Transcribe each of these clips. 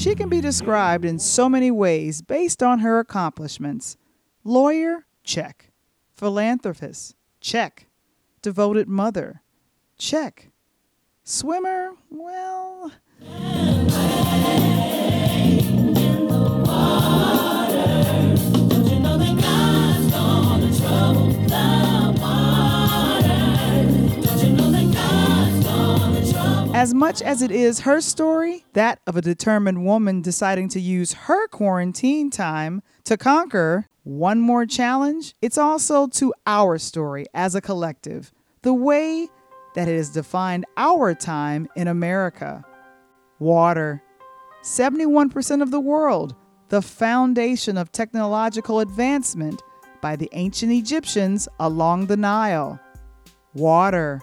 She can be described in so many ways based on her accomplishments. Lawyer, check. Philanthropist, check. Devoted mother, check. Swimmer, well. As much as it is her story, that of a determined woman deciding to use her quarantine time to conquer one more challenge, it's also to our story as a collective, the way that it has defined our time in America. Water. 71% of the world, the foundation of technological advancement by the ancient Egyptians along the Nile. Water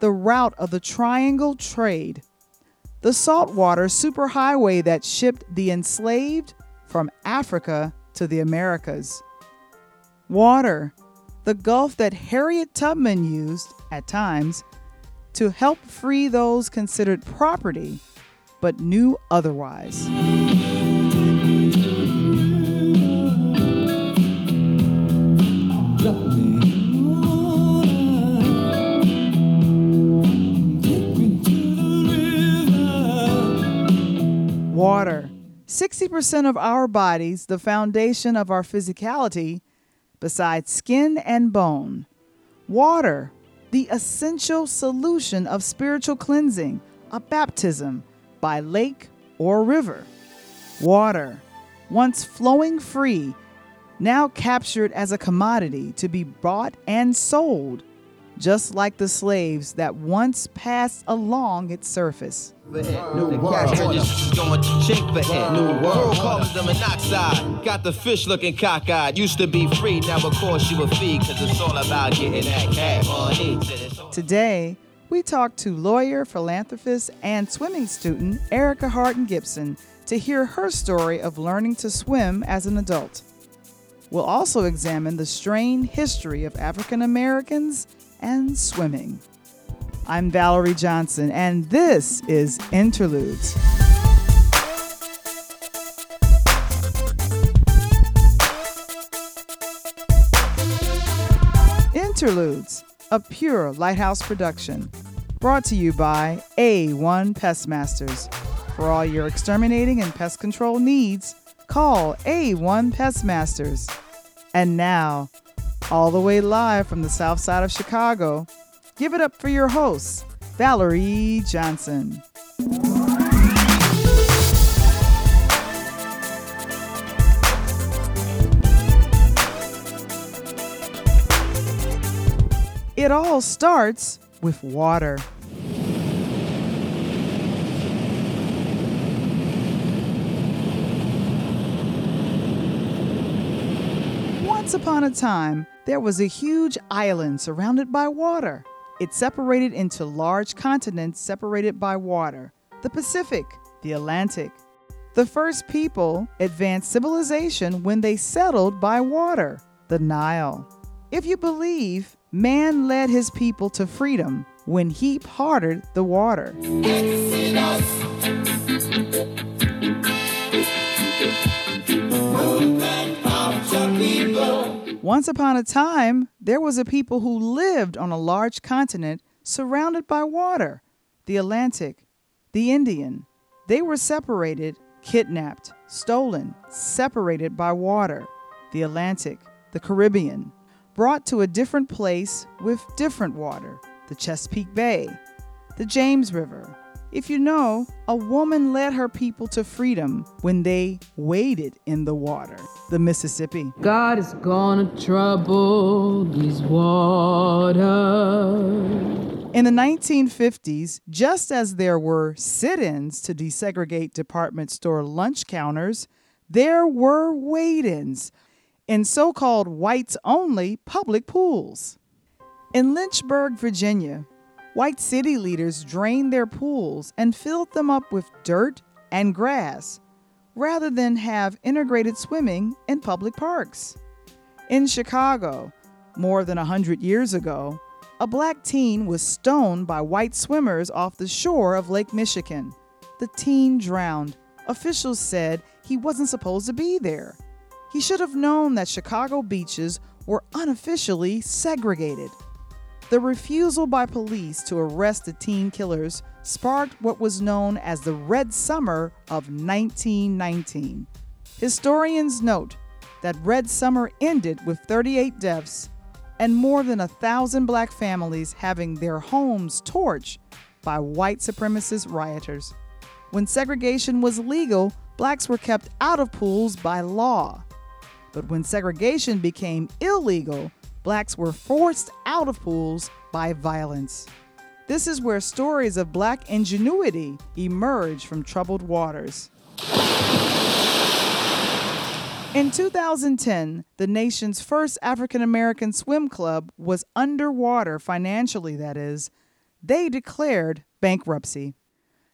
the route of the Triangle Trade, the saltwater superhighway that shipped the enslaved from Africa to the Americas. Water, the Gulf that Harriet Tubman used, at times, to help free those considered property but knew otherwise. Water. 60% of our bodies, the foundation of our physicality, besides skin and bone. Water, the essential solution of spiritual cleansing, a baptism by lake or river. Water, once flowing free, now captured as a commodity to be bought and sold, just like the slaves that once passed along its surface. New world. going chink for it. New world. causes the monoxide. Got the fish looking cockeyed. Used to be free, now of course you a fee, cause it's all about getting that cash money. Today, we talk to lawyer, philanthropist, and swimming student Ericka Hardin Gibson to hear her story of learning to swim as an adult. We'll also examine the strained history of African Americans and swimming. I'm Valarie Johnson, and this is Interludes. Interludes, a pure lighthouse production, brought to you by A1 Pestmasters. For all your exterminating and pest control needs, call A1 Pestmasters. And now, all the way live from the south side of Chicago, Give it up for your host, Valarie Johnson. It all starts with water. Once upon a time, there was a huge island surrounded by water. It separated into large continents separated by water the Pacific, the Atlantic. The first people advanced civilization when they settled by water, the Nile. If you believe, man led his people to freedom when he parted the water. Once upon a time, there was a people who lived on a large continent surrounded by water, the Atlantic, the Indian. They were separated, kidnapped, stolen, separated by water, the Atlantic, the Caribbean, brought to a different place with different water, the Chesapeake Bay, the James River, if you know, a woman led her people to freedom when they waded in the water, the Mississippi. God is gonna trouble these waters. In the 1950s, just as there were sit ins to desegregate department store lunch counters, there were wade ins in so called whites only public pools. In Lynchburg, Virginia, white city leaders drained their pools and filled them up with dirt and grass rather than have integrated swimming in public parks. In Chicago, more than a 100 years ago, a black teen was stoned by white swimmers off the shore of Lake Michigan. The teen drowned. Officials said he wasn't supposed to be there. He should have known that Chicago beaches were unofficially segregated. The refusal by police to arrest the teen killers sparked what was known as the Red Summer of 1919. Historians note that Red Summer ended with 38 deaths and more than a thousand black families having their homes torched by white supremacist rioters. When segregation was legal, blacks were kept out of pools by law. But when segregation became illegal, blacks were forced out of pools by violence. This is where stories of black ingenuity emerge from troubled waters. In 2010, the nation's first African American swim club was underwater financially, that is. They declared bankruptcy.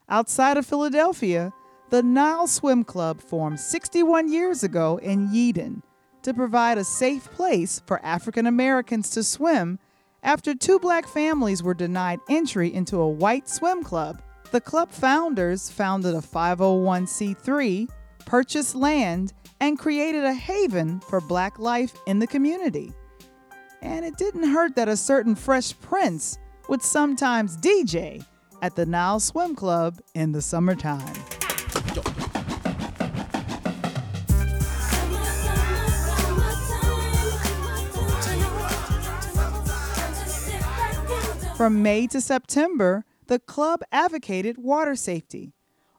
Outside of Philadelphia, the Nile Swim Club formed 61 years ago in Yeadon to provide a safe place for African Americans to swim after two black families were denied entry into a white swim club. The club founders founded a 501c3, purchased land, and created a haven for black life in the community. And it didn't hurt that a certain Fresh Prince would sometimes DJ at the Nile Swim Club in the summertime. From May to September, the club advocated water safety,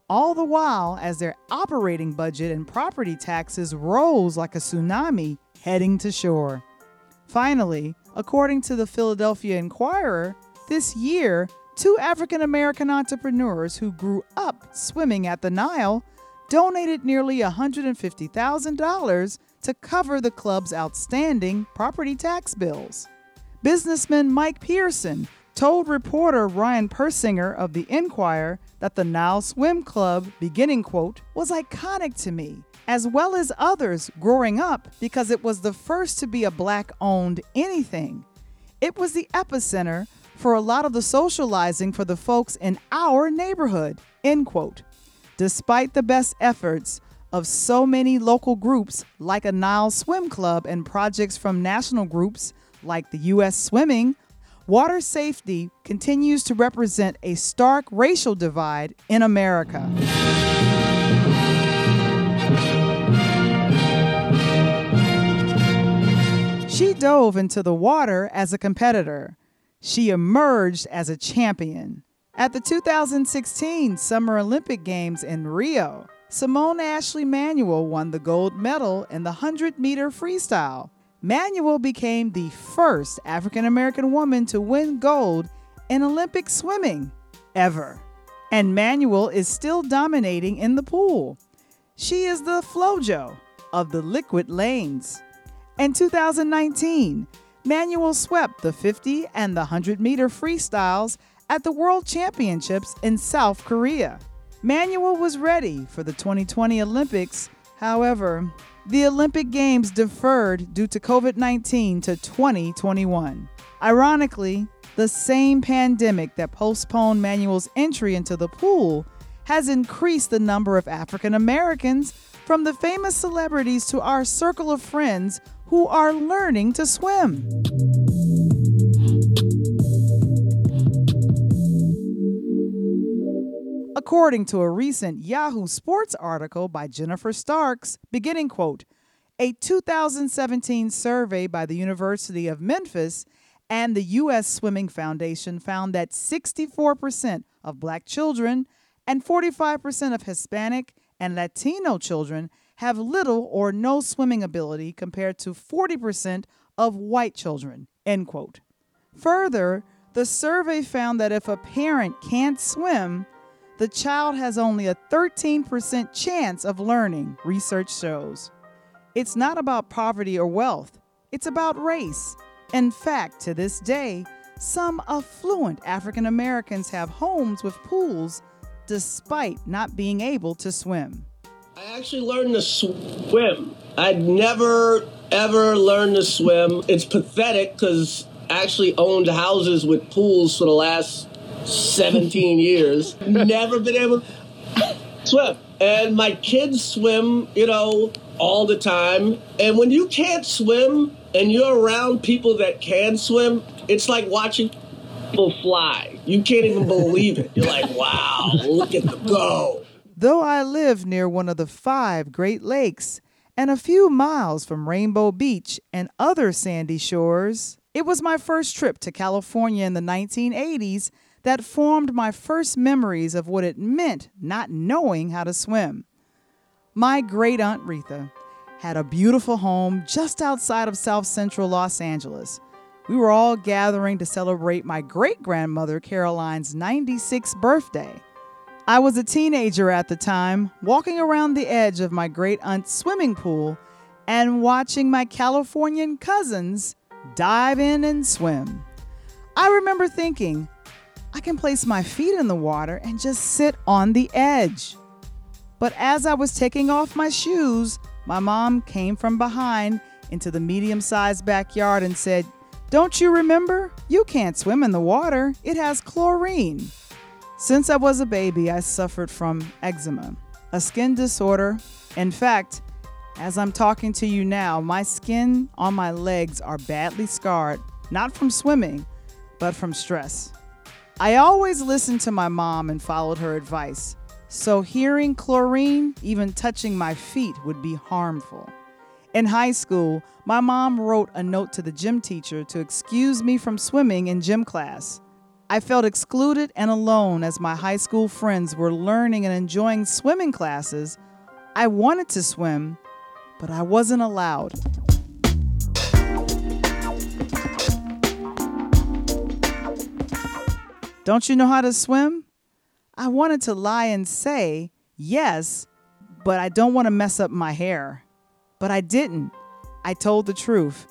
all the while as their operating budget and property taxes rose like a tsunami heading to shore. Finally, according to the Philadelphia Inquirer, this year, two African American entrepreneurs who grew up swimming at the Nile donated nearly $150,000 to cover the club's outstanding property tax bills. Businessman Mike Pearson told reporter Ryan Persinger of the Inquirer that the Nile Swim Club beginning quote was iconic to me as well as others growing up because it was the first to be a black owned anything. It was the epicenter for a lot of the socializing for the folks in our neighborhood. End quote. Despite the best efforts of so many local groups like a Nile Swim Club and projects from national groups like the U.S. Swimming, water safety continues to represent a stark racial divide in America. She dove into the water as a competitor. She emerged as a champion. At the 2016 Summer Olympic Games in Rio, Simone Ashley Manuel won the gold medal in the 100 meter freestyle. Manuel became the first African American woman to win gold in Olympic swimming ever. And Manuel is still dominating in the pool. She is the Flojo of the liquid lanes. In 2019, Manuel swept the 50 and the 100 meter freestyles at the World Championships in South Korea. Manuel was ready for the 2020 Olympics. However, the Olympic Games deferred due to COVID 19 to 2021. Ironically, the same pandemic that postponed Manuel's entry into the pool has increased the number of African Americans, from the famous celebrities to our circle of friends, who are learning to swim. According to a recent Yahoo Sports article by Jennifer Starks, beginning quote, a 2017 survey by the University of Memphis and the U.S. Swimming Foundation found that 64% of black children and 45% of Hispanic and Latino children have little or no swimming ability compared to 40% of white children. End quote. Further, the survey found that if a parent can't swim, the child has only a 13% chance of learning, research shows. It's not about poverty or wealth, it's about race. In fact, to this day, some affluent African Americans have homes with pools despite not being able to swim. I actually learned to swim. I'd never ever learned to swim. It's pathetic because I actually owned houses with pools for the last 17 years. Never been able to swim. And my kids swim, you know, all the time. And when you can't swim and you're around people that can swim, it's like watching people fly. You can't even believe it. You're like, wow, look at them go. Though I live near one of the five Great Lakes and a few miles from Rainbow Beach and other sandy shores, it was my first trip to California in the 1980s that formed my first memories of what it meant not knowing how to swim. My great aunt Retha had a beautiful home just outside of South Central Los Angeles. We were all gathering to celebrate my great grandmother Caroline's 96th birthday. I was a teenager at the time, walking around the edge of my great aunt's swimming pool and watching my Californian cousins dive in and swim. I remember thinking, I can place my feet in the water and just sit on the edge. But as I was taking off my shoes, my mom came from behind into the medium sized backyard and said, Don't you remember? You can't swim in the water, it has chlorine. Since I was a baby, I suffered from eczema, a skin disorder. In fact, as I'm talking to you now, my skin on my legs are badly scarred, not from swimming, but from stress. I always listened to my mom and followed her advice, so hearing chlorine, even touching my feet, would be harmful. In high school, my mom wrote a note to the gym teacher to excuse me from swimming in gym class. I felt excluded and alone as my high school friends were learning and enjoying swimming classes. I wanted to swim, but I wasn't allowed. Don't you know how to swim? I wanted to lie and say yes, but I don't want to mess up my hair. But I didn't. I told the truth.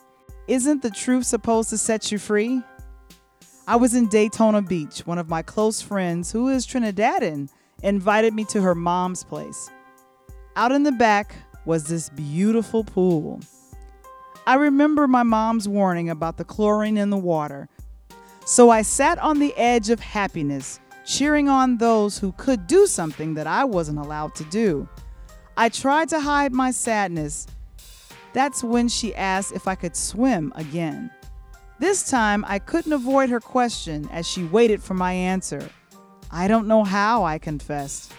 Isn't the truth supposed to set you free? I was in Daytona Beach. One of my close friends, who is Trinidadian, invited me to her mom's place. Out in the back, was this beautiful pool. I remember my mom's warning about the chlorine in the water, so I sat on the edge of happiness, cheering on those who could do something that I wasn't allowed to do. I tried to hide my sadness. That's when she asked if I could swim again. This time, I couldn't avoid her question as she waited for my answer. I don't know how, I confessed.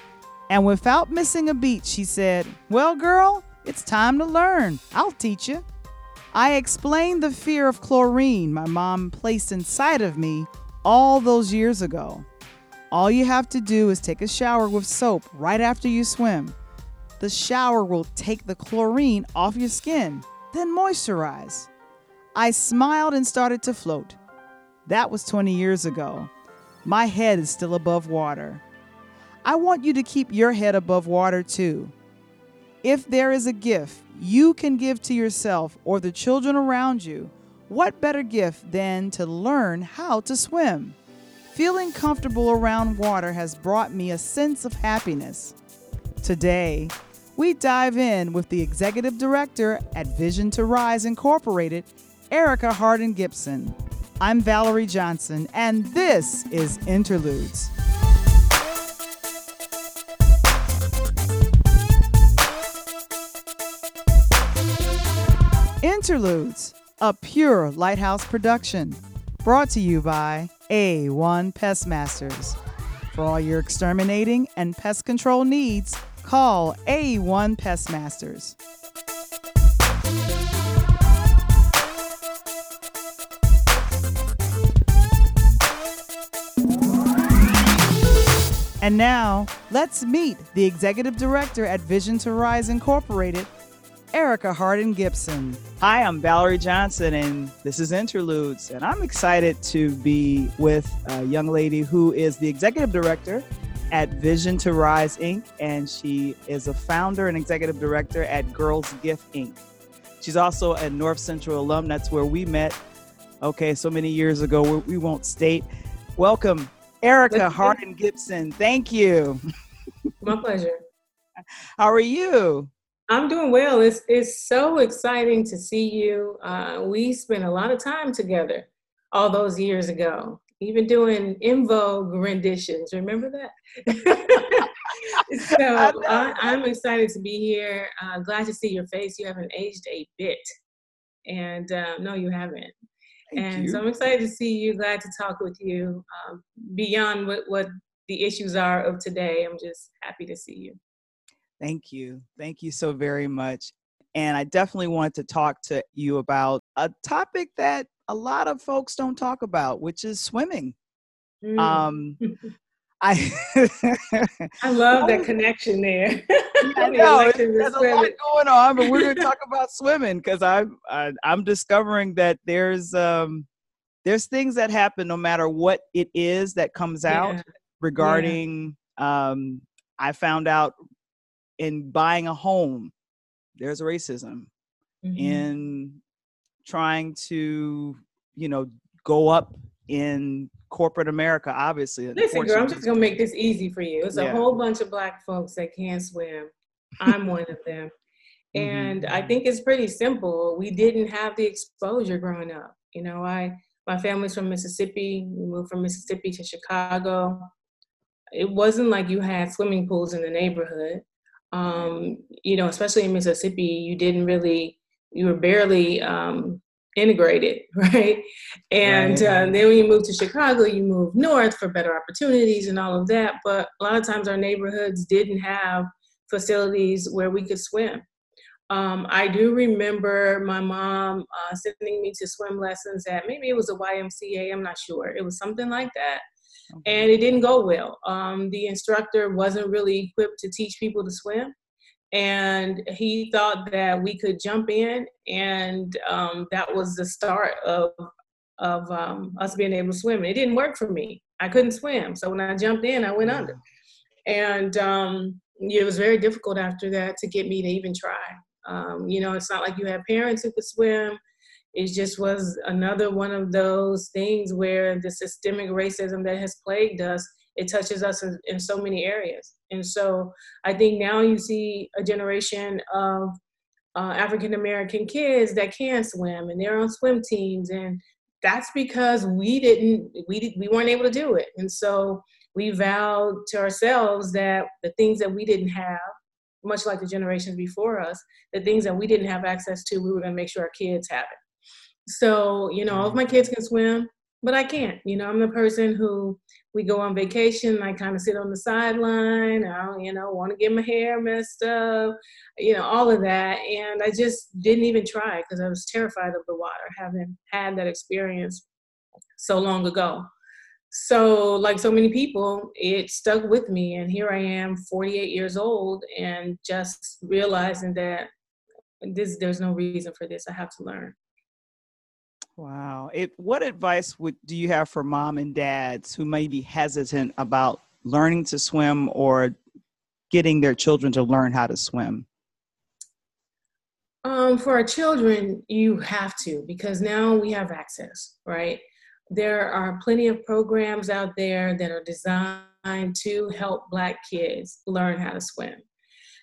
And without missing a beat, she said, Well, girl, it's time to learn. I'll teach you. I explained the fear of chlorine my mom placed inside of me all those years ago. All you have to do is take a shower with soap right after you swim. The shower will take the chlorine off your skin, then moisturize. I smiled and started to float. That was 20 years ago. My head is still above water. I want you to keep your head above water too. If there is a gift you can give to yourself or the children around you, what better gift than to learn how to swim? Feeling comfortable around water has brought me a sense of happiness. Today, we dive in with the executive director at Vision to Rise Incorporated, Ericka Hardin Gibson. I'm Valarie Johnson, and this is Interludes. Interludes, a pure lighthouse production, brought to you by A1 Pest Masters. For all your exterminating and pest control needs, call A1 Pest Masters. And now, let's meet the executive director at Vision to Rise Incorporated, Ericka Hardin Gibson. Hi, I'm Valarie Johnson, and this is Interludes. And I'm excited to be with a young lady who is the executive director at Vision to Rise Inc., and she is a founder and executive director at Girls Gift Inc. She's also a North Central alum. That's where we met, okay, so many years ago. We won't state. Welcome, Ericka Hardin Gibson. Thank you. My pleasure. How are you? I'm doing well. It's it's so exciting to see you. Uh, we spent a lot of time together all those years ago, even doing in vogue renditions. Remember that? so I, am excited to be here. Uh, glad to see your face. You haven't aged a bit, and uh, no, you haven't. Thank and you. so I'm excited to see you. Glad to talk with you um, beyond what what the issues are of today. I'm just happy to see you. Thank you. Thank you so very much. And I definitely want to talk to you about a topic that a lot of folks don't talk about, which is swimming. Mm. Um, I I love that connection there. I know there's a lot going on, but we're going to talk about swimming because I'm I, I'm discovering that there's um there's things that happen no matter what it is that comes out Yeah. regarding um I found out in buying a home there's racism Mhm. in trying to you know go up in corporate America obviously Listen, girl, I'm just gonna make this easy for you. It's a whole bunch of black folks that can't swim. I'm one of them. Mm-hmm. And I think it's pretty simple. We didn't have the exposure growing up. You know, I my family's from Mississippi. We moved from Mississippi to Chicago. It wasn't like you had swimming pools in the neighborhood. Um, you know, especially in Mississippi, you didn't really, you were barely um, integrated, right? And Right. uh, then when you move to Chicago, you move north for better opportunities and all of that. But a lot of times our neighborhoods didn't have facilities where we could swim. Um, I do remember my mom uh, sending me to swim lessons at maybe it was a YMCA, I'm not sure. It was something like that. And it didn't go well. Um, the instructor wasn't really equipped to teach people to swim. And he thought that we could jump in, and um, that was the start of, of um, us being able to swim. It didn't work for me. I couldn't swim. So when I jumped in, I went under. And um, it was very difficult after that to get me to even try. Um, you know, it's not like you had parents who could swim. It just was another one of those things where the systemic racism that has plagued us, it touches us in, in so many areas. And so I think now you see a generation of uh, African American kids that can swim and they're on swim teams. And that's because we didn't, we, we weren't able to do it. And so we vowed to ourselves that the things that we didn't have, much like the generations before us, the things that we didn't have access to, we were going to make sure our kids have it. So, you know, all of mm-hmm. my kids can swim, but I can't. You know, I'm the person who we go on vacation, I kind of sit on the sideline. I don't, you know, want to get my hair messed up, you know, all of that. And I just didn't even try because I was terrified of the water, having had that experience so long ago. So, like so many people, it stuck with me. And here I am, 48 years old, and just realizing that this there's no reason for this. I have to learn. Wow. It, what advice would do you have for mom and dads who may be hesitant about learning to swim or getting their children to learn how to swim? Um, for our children, you have to because now we have access, right? There are plenty of programs out there that are designed to help Black kids learn how to swim.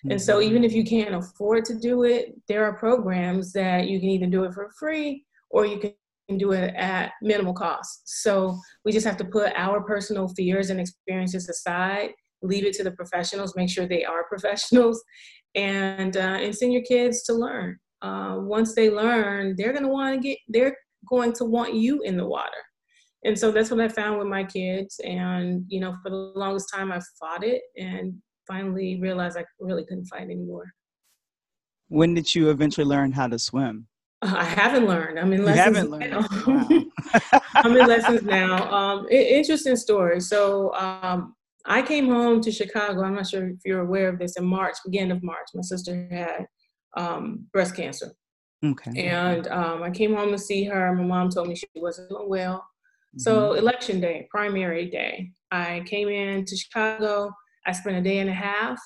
And so, even if you can't afford to do it, there are programs that you can either do it for free or you can do it at minimal cost. So, we just have to put our personal fears and experiences aside, leave it to the professionals, make sure they are professionals, and uh, and send your kids to learn. Uh, once they learn, they're gonna want to get. They're going to want you in the water, and so that's what I found with my kids. And you know, for the longest time, I fought it, and finally realized I really couldn't fight anymore. When did you eventually learn how to swim? I haven't learned. I'm in lessons now. Wow. I'm in lessons now. Um, interesting story. So um, I came home to Chicago. I'm not sure if you're aware of this. In March, beginning of March, my sister had um, breast cancer, Okay. and um, I came home to see her. My mom told me she wasn't doing well. So Mm-hmm. election day, primary day, I came in to Chicago. I spent a day and a half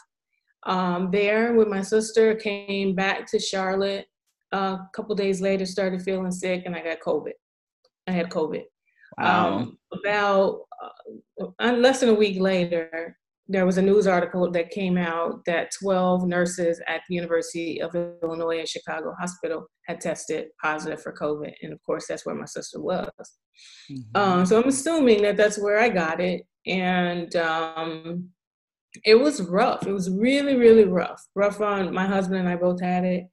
um, there with my sister. Came back to Charlotte. A couple days later, started feeling sick, and I got COVID. I had COVID. Wow. Um, about uh, uh, less than a week later, there was a news article that came out that 12 nurses at the University of Illinois at Chicago Hospital had tested positive for COVID. And of course, that's where my sister was. Mm-hmm. Um, so I'm assuming that that's where I got it. And um, it was rough. It was really, really rough. Rough on my husband and I both had it.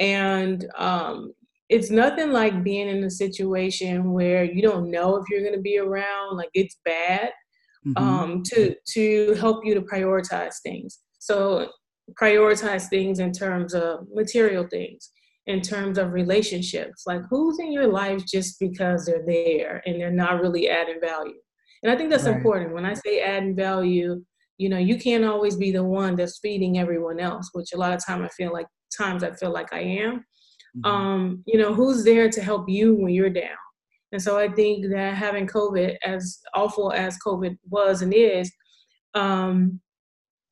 And um, it's nothing like being in a situation where you don't know if you're going to be around, like it's bad mm-hmm. um, to to help you to prioritize things. So prioritize things in terms of material things, in terms of relationships, like who's in your life just because they're there and they're not really adding value. And I think that's right. important. When I say adding value, you know, you can't always be the one that's feeding everyone else, which a lot of time I feel like times I feel like I am. Mm-hmm. Um, you know, who's there to help you when you're down? And so I think that having COVID, as awful as COVID was and is, um,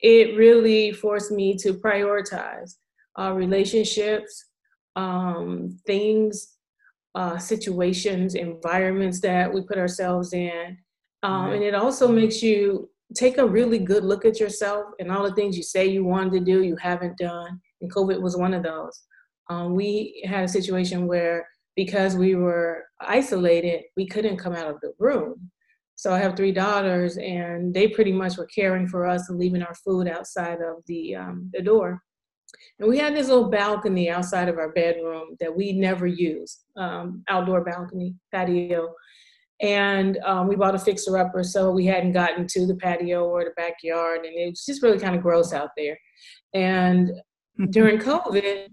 it really forced me to prioritize uh, relationships, um, things, uh, situations, environments that we put ourselves in. Um, and it also makes you take a really good look at yourself and all the things you say you wanted to do, you haven't done. And COVID was one of those. Um, we had a situation where because we were isolated, we couldn't come out of the room. So I have three daughters, and they pretty much were caring for us and leaving our food outside of the um, the door. And we had this little balcony outside of our bedroom that we never used, um, outdoor balcony patio. And um, we bought a fixer upper, so we hadn't gotten to the patio or the backyard, and it was just really kind of gross out there. And during COVID,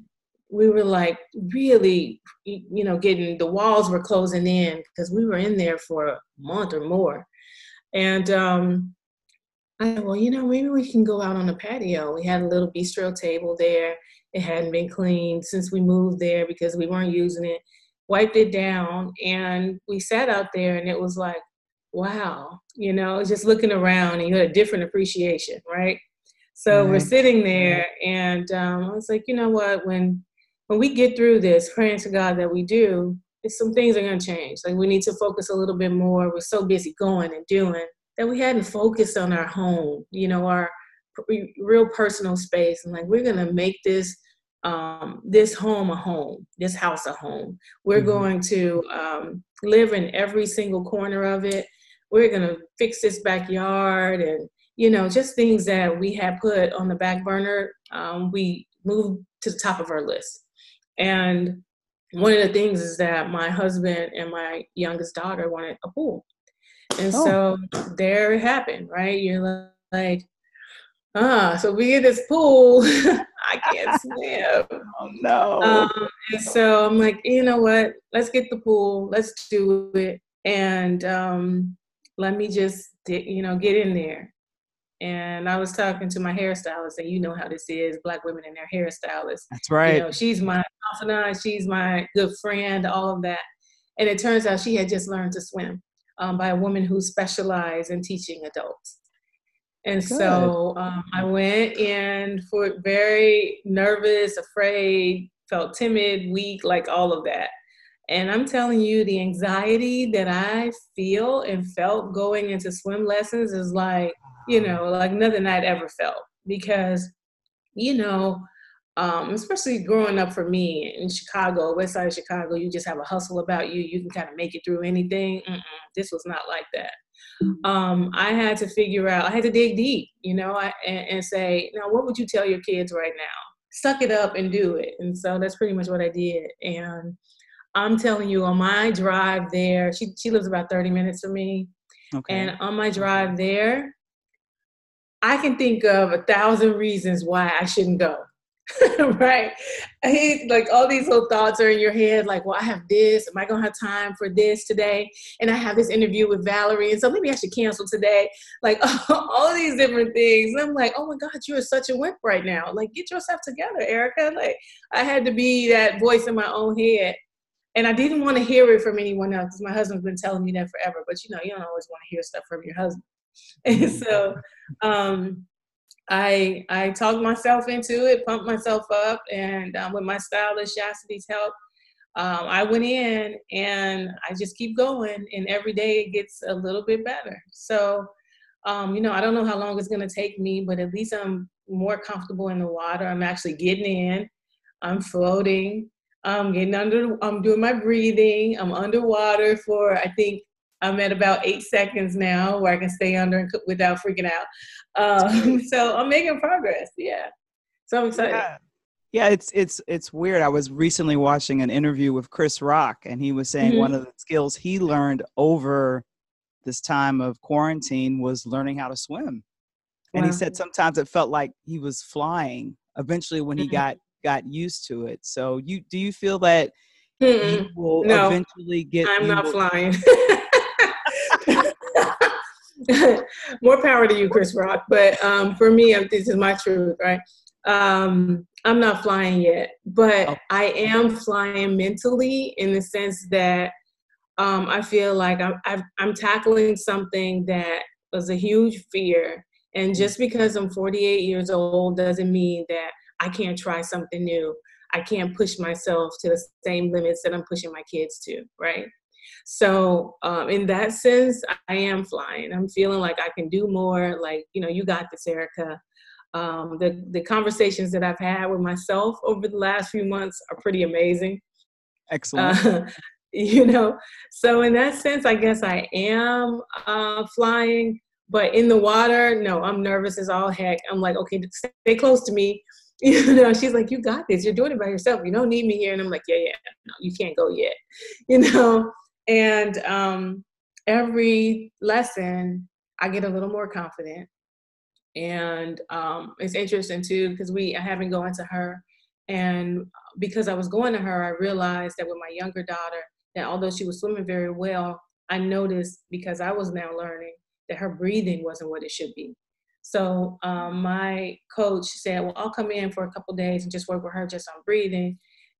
we were like really, you know, getting the walls were closing in because we were in there for a month or more. And um, I said, well, you know, maybe we can go out on the patio. We had a little bistro table there. It hadn't been cleaned since we moved there because we weren't using it. Wiped it down and we sat out there and it was like, wow, you know, just looking around and you had a different appreciation, right? So right. we're sitting there and um, I was like, you know what, when when we get through this, praying to God that we do, some things are going to change. Like we need to focus a little bit more. We're so busy going and doing that we hadn't focused on our home, you know, our real personal space. And like we're going to make this um, this home a home, this house a home. We're mm-hmm. going to um, live in every single corner of it. We're going to fix this backyard and you know just things that we had put on the back burner. Um, we moved to the top of our list and one of the things is that my husband and my youngest daughter wanted a pool. And oh. so there it happened, right? You're like, ah, so we get this pool. I can't swim. oh no. Um, and so I'm like, you know what? Let's get the pool. Let's do it. And um, let me just, you know, get in there. And I was talking to my hairstylist, and you know how this is, black women and their hairstylists. That's right. You know, she's my confidant, she's my good friend, all of that. And it turns out she had just learned to swim um, by a woman who specialized in teaching adults. And good. so um, I went in for very nervous, afraid, felt timid, weak, like all of that. And I'm telling you, the anxiety that I feel and felt going into swim lessons is like you know, like nothing I'd ever felt because, you know, um, especially growing up for me in Chicago, West Side of Chicago, you just have a hustle about you. You can kind of make it through anything. Mm-mm, this was not like that. Um, I had to figure out. I had to dig deep, you know, I, and, and say, now, what would you tell your kids right now? Suck it up and do it. And so that's pretty much what I did. And I'm telling you, on my drive there, she she lives about 30 minutes from me. Okay. And on my drive there, I can think of a thousand reasons why I shouldn't go. right? He, like all these little thoughts are in your head, like, well, I have this. Am I gonna have time for this today? And I have this interview with Valarie, and so maybe I should cancel today. Like all these different things. And I'm like, oh my God, you are such a wimp right now. Like, get yourself together, Ericka. Like, I had to be that voice in my own head. And I didn't want to hear it from anyone else because my husband's been telling me that forever. But you know, you don't always want to hear stuff from your husband. And so um, I I talked myself into it, pumped myself up, and um, with my stylist Chastity's help, um, I went in and I just keep going, and every day it gets a little bit better. So Um, you know, I don't know how long it's gonna take me, but at least I'm more comfortable in the water. I'm actually getting in. I'm floating. I'm getting under. I'm doing my breathing. I'm underwater for I think I'm at about eight seconds now where I can stay under and cook without freaking out. Um, so I'm making progress. Yeah. So I'm excited. Yeah. Yeah, it's it's it's weird. I was recently watching an interview with Chris Rock, and he was saying Mhm. one of the skills he learned over this time of quarantine was learning how to swim. And he said sometimes it felt like he was flying. Eventually, when he Mhm. got got used to it. So, you do you feel that Mm-mm. you will No, eventually get? I'm not will- flying. More power to you, Chris Rock. But um, for me, um, this is my truth, right? Um, I'm not flying yet, but Oh. I am flying mentally in the sense that um, I feel like I'm, I've, I'm tackling something that was a huge fear. And just because I'm 48 years old doesn't mean that I can't try something new. I can't push myself to the same limits that I'm pushing my kids to, right? So, um, in that sense, I am flying. I'm feeling like I can do more. Like, you know, you got this, Ericka. Um, the the conversations that I've had with myself over the last few months are pretty amazing. Excellent. Uh, you know, so in that sense, I guess I am uh, flying. But in the water, no, I'm nervous as all heck. I'm like, okay, stay close to me. You know, she's like, you got this. You're doing it by yourself. You don't need me here. And I'm like, yeah, yeah, no, you can't go yet. You know, and um, every lesson, I get a little more confident. And um, it's interesting too because we I haven't gone to her, and because I was going to her, I realized that with my younger daughter, that although she was swimming very well, I noticed because I was now learning that her breathing wasn't what it should be. So um, my coach said, "Well, I'll come in for a couple days and just work with her just on breathing."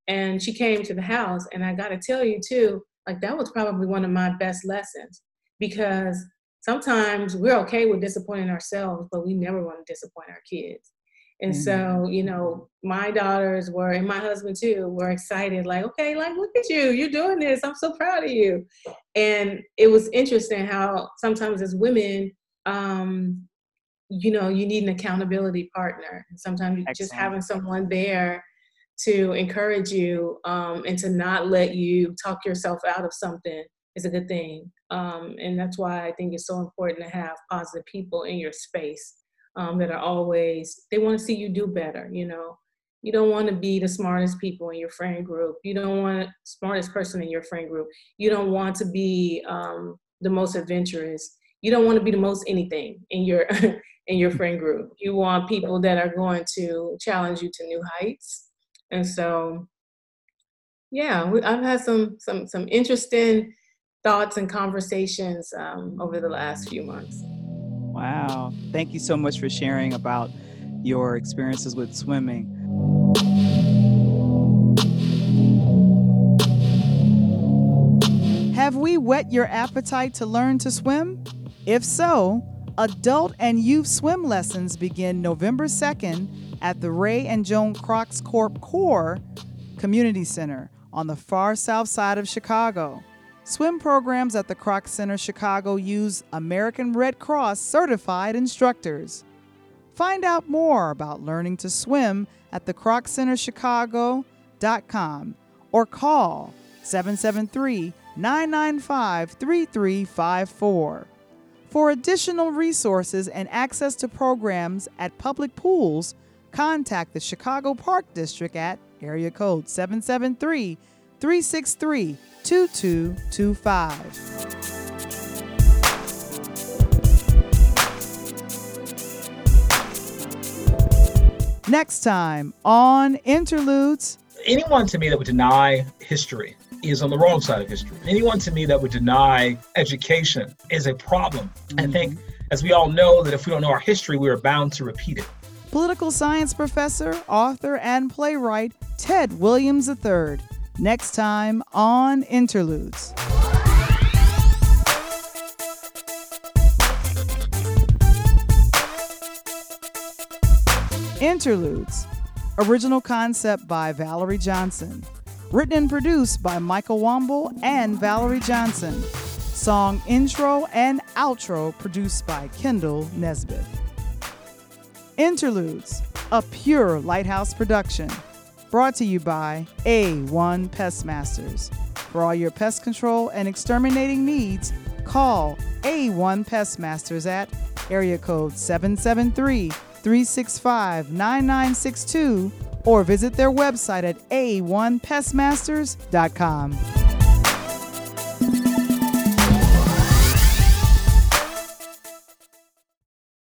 And she came to the house, and I got to tell you too, like that was probably one of my best lessons because sometimes we're okay with disappointing ourselves, but we never want to disappoint our kids. And so, you know, my daughters were, and my husband too, were excited, like, okay, like, look at you, you're doing this. I'm so proud of you. And it was interesting how sometimes as women, um, you know, you need an accountability partner. And sometimes you just having someone there to encourage you um, and to not let you talk yourself out of something is a good thing. Um, and that's why I think it's so important to have positive people in your space um, that are always, they want to see you do better, you know. You don't want to be the smartest people in your friend group. You don't want smartest person in your friend group. You don't want to be um, the most adventurous. You don't want to be the most anything in your in your friend group. You want people that are going to challenge you to new heights. And so, yeah, we, I've had some some some interesting thoughts and conversations um, over the last few months. Wow. Thank you so much for sharing about your experiences with swimming. Have we whet your appetite to learn to swim? If so, adult and youth swim lessons begin November 2nd at the Ray and Joan Kroc's Corp Core Community Center on the far south side of Chicago. Swim programs at the Kroc Center Chicago use American Red Cross certified instructors. Find out more about learning to swim at thekroccenterchicago.com or call 773 995 3354. For additional resources and access to programs at public pools, contact the Chicago Park District at area code 773 363 2225. Next time on Interludes, anyone to me that would deny history is on the wrong side of history. Anyone to me that would deny education is a problem. I mm-hmm. think, as we all know, that if we don't know our history, we are bound to repeat it. Political science professor, author, and playwright Ted Williams III. Next time on Interludes. Interludes. Original concept by Valarie Johnson. Written and produced by Michael Womble and Valarie Johnson. Song intro and outro produced by Kendall Nesbitt. Interludes, a pure Lighthouse production. Brought to you by A1 Pest Masters. For all your pest control and exterminating needs, call A1 Pest Masters at area code 773 365 9962 or visit their website at a1pestmasters.com.